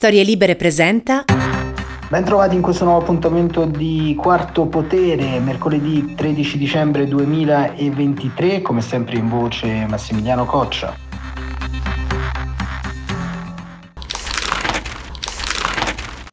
Storie Libere presenta. Bentrovati in questo nuovo appuntamento di Quarto Potere, mercoledì 13 dicembre 2023, come sempre in voce Massimiliano Coccia.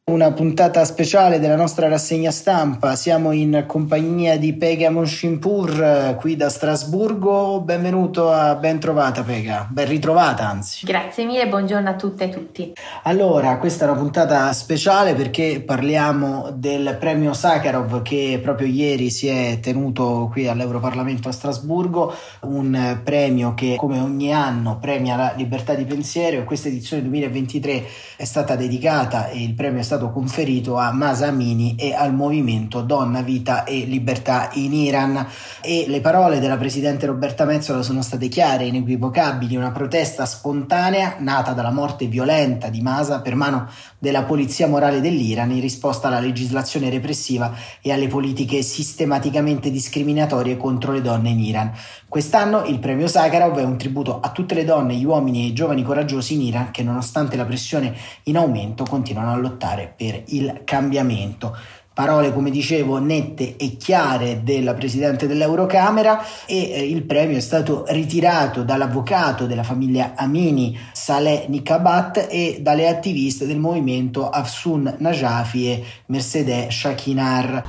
Una puntata speciale della nostra rassegna stampa. Siamo in compagnia di Pega Monshimpur qui da Strasburgo. Benvenuto a ben trovata Pega, ben ritrovata anzi. Grazie mille, buongiorno a tutte e tutti. Allora, questa è una puntata speciale perché parliamo del premio Sakharov che proprio ieri si è tenuto qui all'Europarlamento a Strasburgo, un premio che come ogni anno premia la libertà di pensiero e questa edizione 2023 è stata dedicata e il premio è stato stato conferito a Masa Amini e al movimento Donna, Vita e Libertà in Iran e le parole della presidente Roberta Mezzola sono state chiare inequivocabili, una protesta spontanea nata dalla morte violenta di Masa per mano della polizia morale dell'Iran in risposta alla legislazione repressiva e alle politiche sistematicamente discriminatorie contro le donne in Iran. Quest'anno il premio Sakharov è un tributo a tutte le donne, gli uomini e i giovani coraggiosi in Iran che nonostante la pressione in aumento continuano a lottare per il cambiamento parole, come dicevo, nette e chiare della Presidente dell'Eurocamera e eh, il premio è stato ritirato dall'avvocato della famiglia Amini, Saleh Nikabat, e dalle attiviste del movimento Afsun Najafi e Mercedes Shakinar.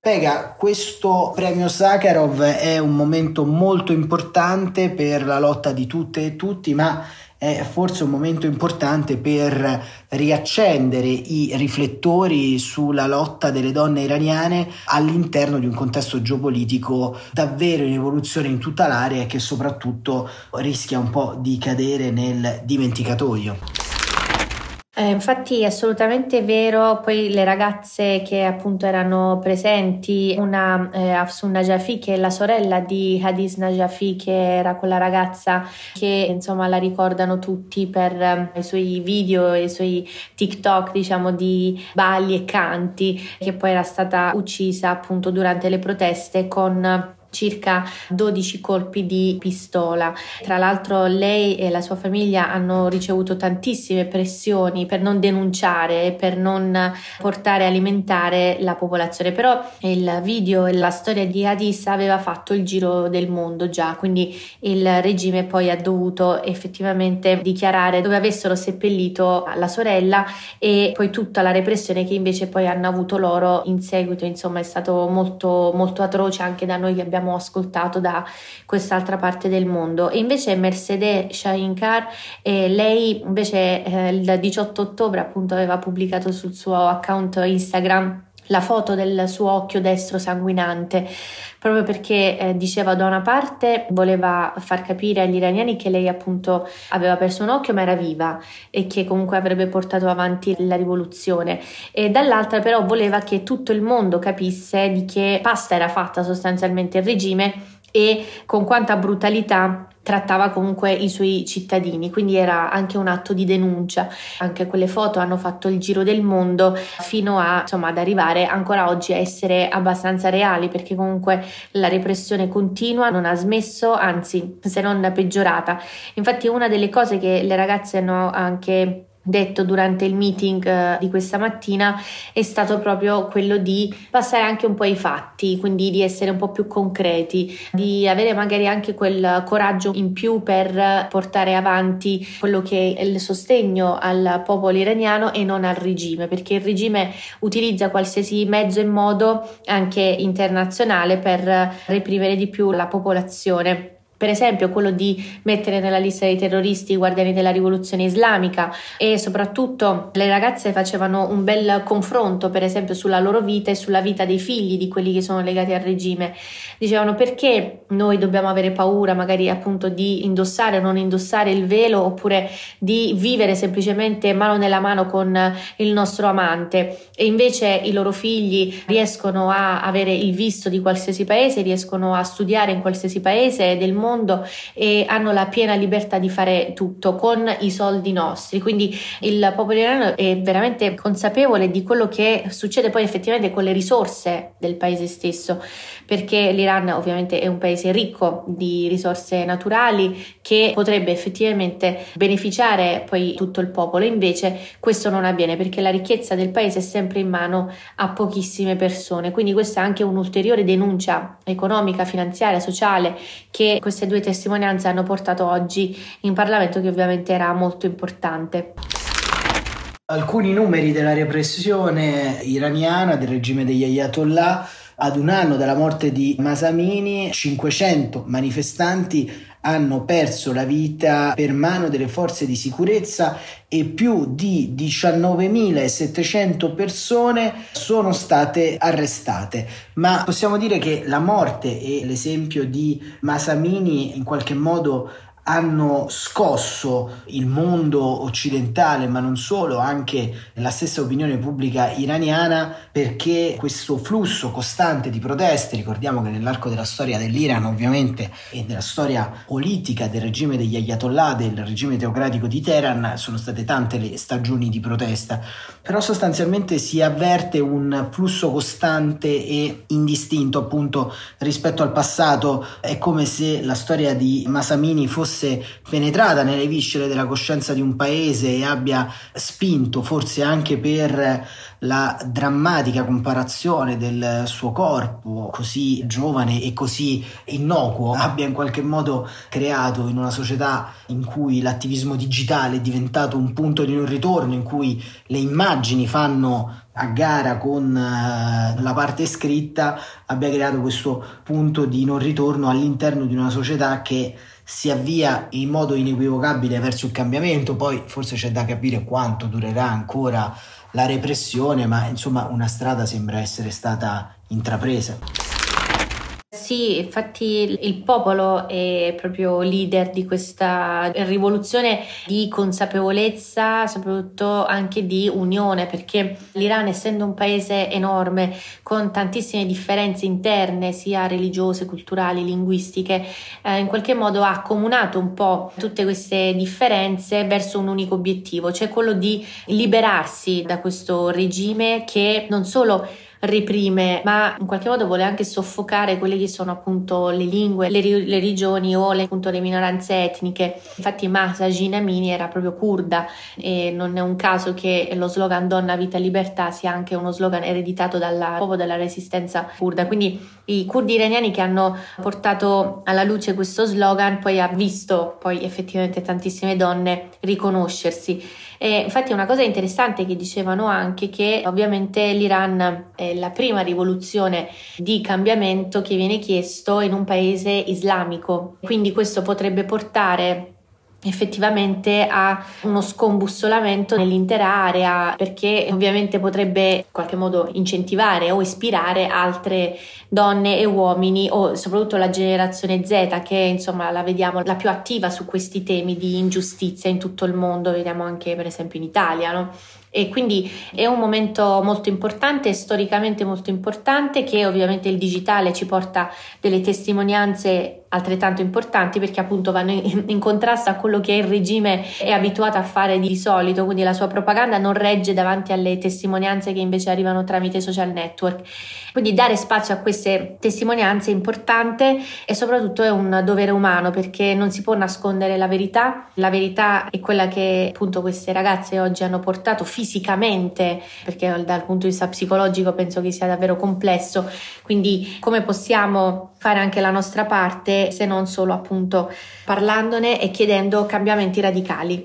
Pega, questo premio Sakharov è un momento molto importante per la lotta di tutte e tutti, ma è forse un momento importante per riaccendere i riflettori sulla lotta delle donne iraniane all'interno di un contesto geopolitico davvero in evoluzione in tutta l'area e che soprattutto rischia un po' di cadere nel dimenticatoio. Eh, infatti è assolutamente vero, poi le ragazze che appunto erano presenti, una eh, Afsun Najafi che è la sorella di Hadis Najafi che era quella ragazza che insomma la ricordano tutti per eh, i suoi video e i suoi TikTok diciamo di balli e canti che poi era stata uccisa appunto durante le proteste con circa 12 colpi di pistola. Tra l'altro lei e la sua famiglia hanno ricevuto tantissime pressioni per non denunciare, per non portare a alimentare la popolazione, però il video e la storia di Hadis aveva fatto il giro del mondo già, quindi il regime poi ha dovuto effettivamente dichiarare dove avessero seppellito la sorella e poi tutta la repressione che invece poi hanno avuto loro in seguito, insomma è stato molto molto atroce anche da noi che abbiamo abbiamo ascoltato da quest'altra parte del mondo. E invece Mercedes Shahinkar, eh, lei invece eh, il 18 ottobre appunto aveva pubblicato sul suo account Instagram la foto del suo occhio destro sanguinante, proprio perché eh, diceva da una parte voleva far capire agli iraniani che lei appunto aveva perso un occhio ma era viva e che comunque avrebbe portato avanti la rivoluzione. E dall'altra però voleva che tutto il mondo capisse di che pasta era fatta sostanzialmente il regime e con quanta brutalità trattava comunque i suoi cittadini, quindi era anche un atto di denuncia. Anche quelle foto hanno fatto il giro del mondo fino a, insomma, ad arrivare ancora oggi a essere abbastanza reali, perché comunque la repressione continua, non ha smesso, anzi, se non peggiorata. Infatti una delle cose che le ragazze hanno anche detto durante il meeting eh, di questa mattina è stato proprio quello di passare anche un po' ai fatti, quindi di essere un po' più concreti, di avere magari anche quel coraggio in più per portare avanti quello che è il sostegno al popolo iraniano e non al regime, perché il regime utilizza qualsiasi mezzo e modo anche internazionale per reprimere di più la popolazione per esempio quello di mettere nella lista dei terroristi i guardiani della rivoluzione islamica e soprattutto le ragazze facevano un bel confronto per esempio sulla loro vita e sulla vita dei figli di quelli che sono legati al regime. Dicevano perché noi dobbiamo avere paura magari appunto di indossare o non indossare il velo oppure di vivere semplicemente mano nella mano con il nostro amante? E invece i loro figli riescono a avere il visto di qualsiasi paese riescono a studiare in qualsiasi paese del mondo mondo e hanno la piena libertà di fare tutto con i soldi nostri. Quindi il popolo iraniano è veramente consapevole di quello che succede poi effettivamente con le risorse del paese stesso, perché l'Iran ovviamente è un paese ricco di risorse naturali che potrebbe effettivamente beneficiare poi tutto il popolo, invece questo non avviene perché la ricchezza del paese è sempre in mano a pochissime persone, quindi questa è anche un'ulteriore denuncia economica, finanziaria, sociale che queste due testimonianze hanno portato oggi in Parlamento che ovviamente era molto importante. Alcuni numeri della repressione iraniana del regime degli Ayatollah ad un anno dalla morte di Masamini, 500 manifestanti hanno perso la vita per mano delle forze di sicurezza e più di 19.700 persone sono state arrestate. Ma possiamo dire che la morte e l'esempio di Masamini in qualche modo hanno scosso il mondo occidentale, ma non solo, anche la stessa opinione pubblica iraniana, perché questo flusso costante di proteste, ricordiamo che nell'arco della storia dell'Iran ovviamente e della storia politica del regime degli Ayatollah, del regime teocratico di Teheran, sono state tante le stagioni di protesta, però sostanzialmente si avverte un flusso costante e indistinto appunto rispetto al passato, è come se la storia di Masamini fosse fosse penetrata nelle viscere della coscienza di un paese e abbia spinto, forse anche per la drammatica comparazione del suo corpo così giovane e così innocuo, abbia in qualche modo creato in una società in cui l'attivismo digitale è diventato un punto di non ritorno, in cui le immagini fanno a gara con uh, la parte scritta abbia creato questo punto di non ritorno all'interno di una società che si avvia in modo inequivocabile verso il cambiamento, poi forse c'è da capire quanto durerà ancora la repressione, ma insomma una strada sembra essere stata intrapresa. Sì, infatti il popolo è proprio leader di questa rivoluzione di consapevolezza, soprattutto anche di unione, perché l'Iran essendo un paese enorme con tantissime differenze interne, sia religiose, culturali, linguistiche, eh, in qualche modo ha accomunato un po' tutte queste differenze verso un unico obiettivo, cioè quello di liberarsi da questo regime che non solo reprime, ma in qualche modo vuole anche soffocare quelle che sono appunto le lingue, le, le regioni o le, appunto le minoranze etniche. Infatti Mahsa Jinamini era proprio kurda e non è un caso che lo slogan Donna, Vita Libertà sia anche uno slogan ereditato dal popolo della resistenza kurda. Quindi i kurdi iraniani che hanno portato alla luce questo slogan poi ha visto poi effettivamente tantissime donne riconoscersi. E infatti una cosa interessante che dicevano anche che ovviamente l'Iran è la prima rivoluzione di cambiamento che viene chiesto in un paese islamico, quindi questo potrebbe portare effettivamente a uno scombussolamento nell'intera area perché ovviamente potrebbe in qualche modo incentivare o ispirare altre donne e uomini o soprattutto la generazione Z che insomma la vediamo la più attiva su questi temi di ingiustizia in tutto il mondo, vediamo anche per esempio in Italia, no? E quindi è un momento molto importante, storicamente molto importante, che ovviamente il digitale ci porta delle testimonianze altrettanto importanti perché appunto vanno in, contrasto a quello che il regime è abituato a fare di solito, quindi la sua propaganda non regge davanti alle testimonianze che invece arrivano tramite social network. Quindi dare spazio a queste testimonianze è importante e soprattutto è un dovere umano perché non si può nascondere la verità. La verità è quella che appunto queste ragazze oggi hanno portato fisicamente, perché dal punto di vista psicologico penso che sia davvero complesso. Quindi come possiamo fare anche la nostra parte se non solo appunto parlandone e chiedendo cambiamenti radicali.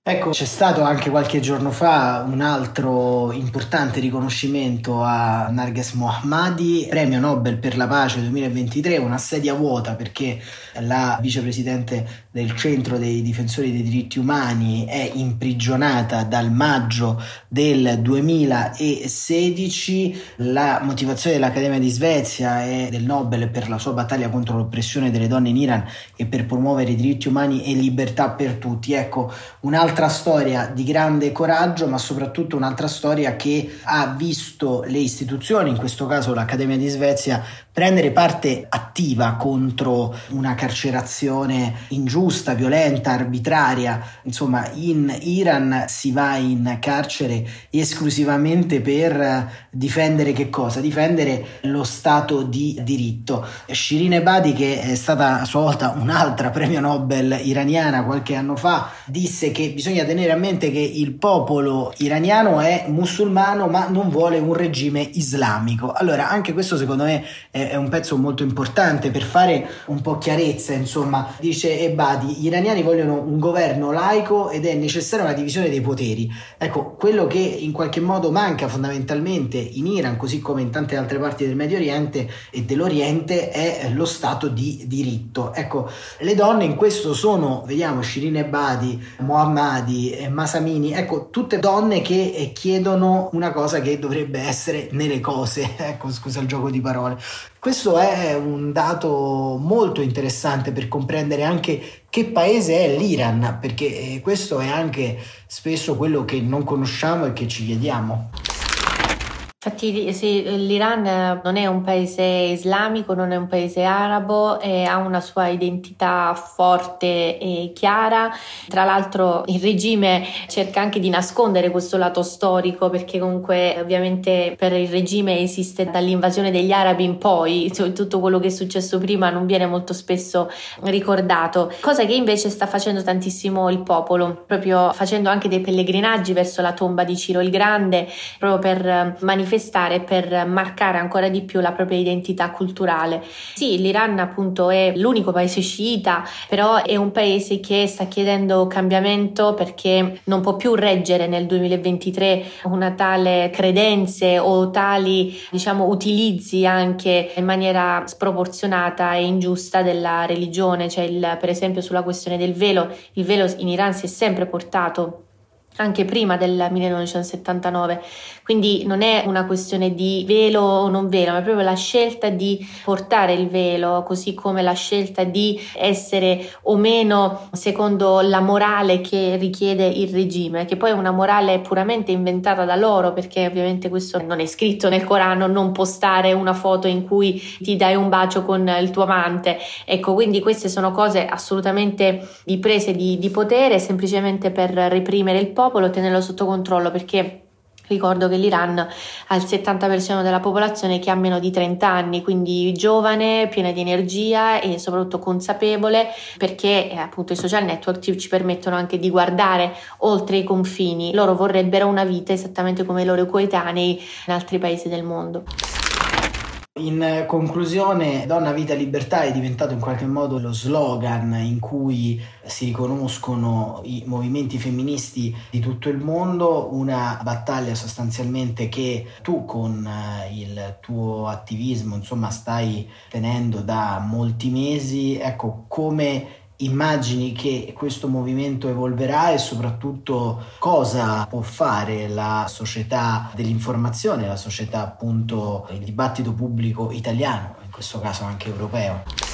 Ecco, c'è stato anche qualche giorno fa un altro importante riconoscimento a Narges Mohammadi, premio Nobel per la pace 2023, una sedia vuota perché la vicepresidente del centro dei difensori dei diritti umani è imprigionata dal maggio del 2016. La motivazione dell'Accademia di Svezia e del Nobel per la sua battaglia contro l'oppressione delle donne in Iran e per promuovere i diritti umani e libertà per tutti. Ecco, un'altra storia di grande coraggio, ma soprattutto un'altra storia che ha visto le istituzioni, in questo caso l'Accademia di Svezia, prendere parte attiva contro una carcerazione ingiusta, violenta, arbitraria. Insomma, in Iran si va in carcere esclusivamente per difendere che cosa? Difendere lo Stato di diritto. Shirin Ebadi, che è stata a sua volta un'altra premio Nobel iraniana qualche anno fa, disse che bisogna tenere a mente che il popolo iraniano è musulmano ma non vuole un regime islamico. Allora, anche questo secondo me è è un pezzo molto importante per fare un po' chiarezza, insomma, dice Ebadi, gli iraniani vogliono un governo laico ed è necessaria una divisione dei poteri. Ecco, quello che in qualche modo manca fondamentalmente in Iran, così come in tante altre parti del Medio Oriente e dell'Oriente, è lo stato di diritto. Ecco, le donne in questo sono, vediamo, Shirin Ebadi, Mohammadi, Masamini, ecco, tutte donne che chiedono una cosa che dovrebbe essere nelle cose, ecco, scusa il gioco di parole. Questo è un dato molto interessante per comprendere anche che paese è l'Iran, perché questo è anche spesso quello che non conosciamo e che ci chiediamo. Infatti sì, l'Iran non è un paese islamico, non è un paese arabo, ha una sua identità forte e chiara. Tra l'altro il regime cerca anche di nascondere questo lato storico perché comunque ovviamente per il regime esiste dall'invasione degli arabi in poi, tutto quello che è successo prima non viene molto spesso ricordato, cosa che invece sta facendo tantissimo il popolo, proprio facendo anche dei pellegrinaggi verso la tomba di Ciro il Grande, proprio per manifestare manifestare per marcare ancora di più la propria identità culturale. Sì, l'Iran appunto è l'unico paese sciita, però è un paese che sta chiedendo cambiamento perché non può più reggere nel 2023 una tale credenze o tali, diciamo, utilizzi anche in maniera sproporzionata e ingiusta della religione, cioè il, per esempio sulla questione del velo, il velo in Iran si è sempre portato anche prima del 1979. Quindi non è una questione di velo o non velo, ma proprio la scelta di portare il velo, così come la scelta di essere o meno secondo la morale che richiede il regime, che poi è una morale puramente inventata da loro, perché ovviamente questo non è scritto nel Corano, non postare una foto in cui ti dai un bacio con il tuo amante. Ecco, quindi queste sono cose assolutamente di prese di, di potere, semplicemente per reprimere il popolo popolo, tenerlo sotto controllo perché Ricordo che l'Iran ha il 70% della popolazione che ha meno di 30 anni, quindi giovane, piena di energia e soprattutto consapevole perché eh, appunto i social network ci permettono anche di guardare oltre i confini. Loro vorrebbero una vita esattamente come i loro coetanei in altri paesi del mondo. In conclusione, Donna, Vita, Libertà è diventato in qualche modo lo slogan in cui si riconoscono i movimenti femministi di tutto il mondo, una battaglia sostanzialmente che tu con eh, il tuo attivismo insomma stai tenendo da molti mesi, ecco come immagini che questo movimento evolverà e soprattutto cosa può fare la società dell'informazione, la società appunto il dibattito pubblico italiano, in questo caso anche europeo.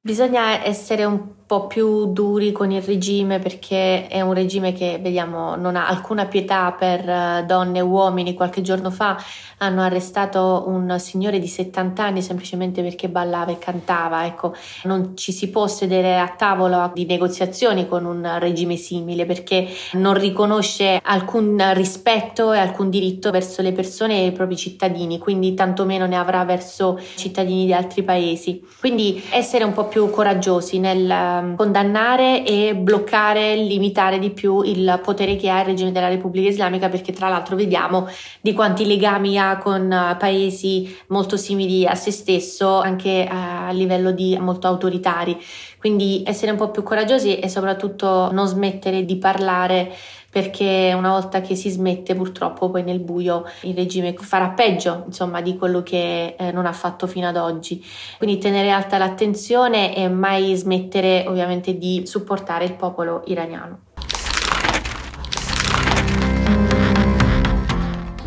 Bisogna essere un po' più duri con il regime perché è un regime che vediamo non ha alcuna pietà per eh, donne e uomini. Qualche giorno fa hanno arrestato un signore di 70 anni semplicemente perché ballava e cantava. Ecco, non ci si può sedere a tavola di negoziazioni con un regime simile perché non riconosce alcun rispetto e alcun diritto verso le persone e i propri cittadini, quindi tantomeno ne avrà verso cittadini di altri paesi. Quindi essere un po' più coraggiosi nel Ehm, condannare e bloccare, limitare di più il potere che ha il regime della Repubblica Islamica perché tra l'altro vediamo di quanti legami ha con eh, paesi molto simili a se stesso anche a livello di molto autoritari. Quindi essere un po' più coraggiosi e soprattutto non smettere di parlare perché una volta che si smette purtroppo poi nel buio il regime farà peggio insomma di quello che eh, non ha fatto fino ad oggi. Quindi tenere alta l'attenzione e mai smettere ovviamente di supportare il popolo iraniano.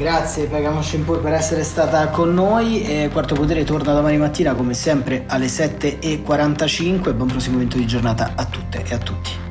Grazie Pagamo Shimpur per essere stata con noi. E Quarto Potere torna domani mattina come sempre alle 7.45. Buon proseguimento di giornata a tutte e a tutti.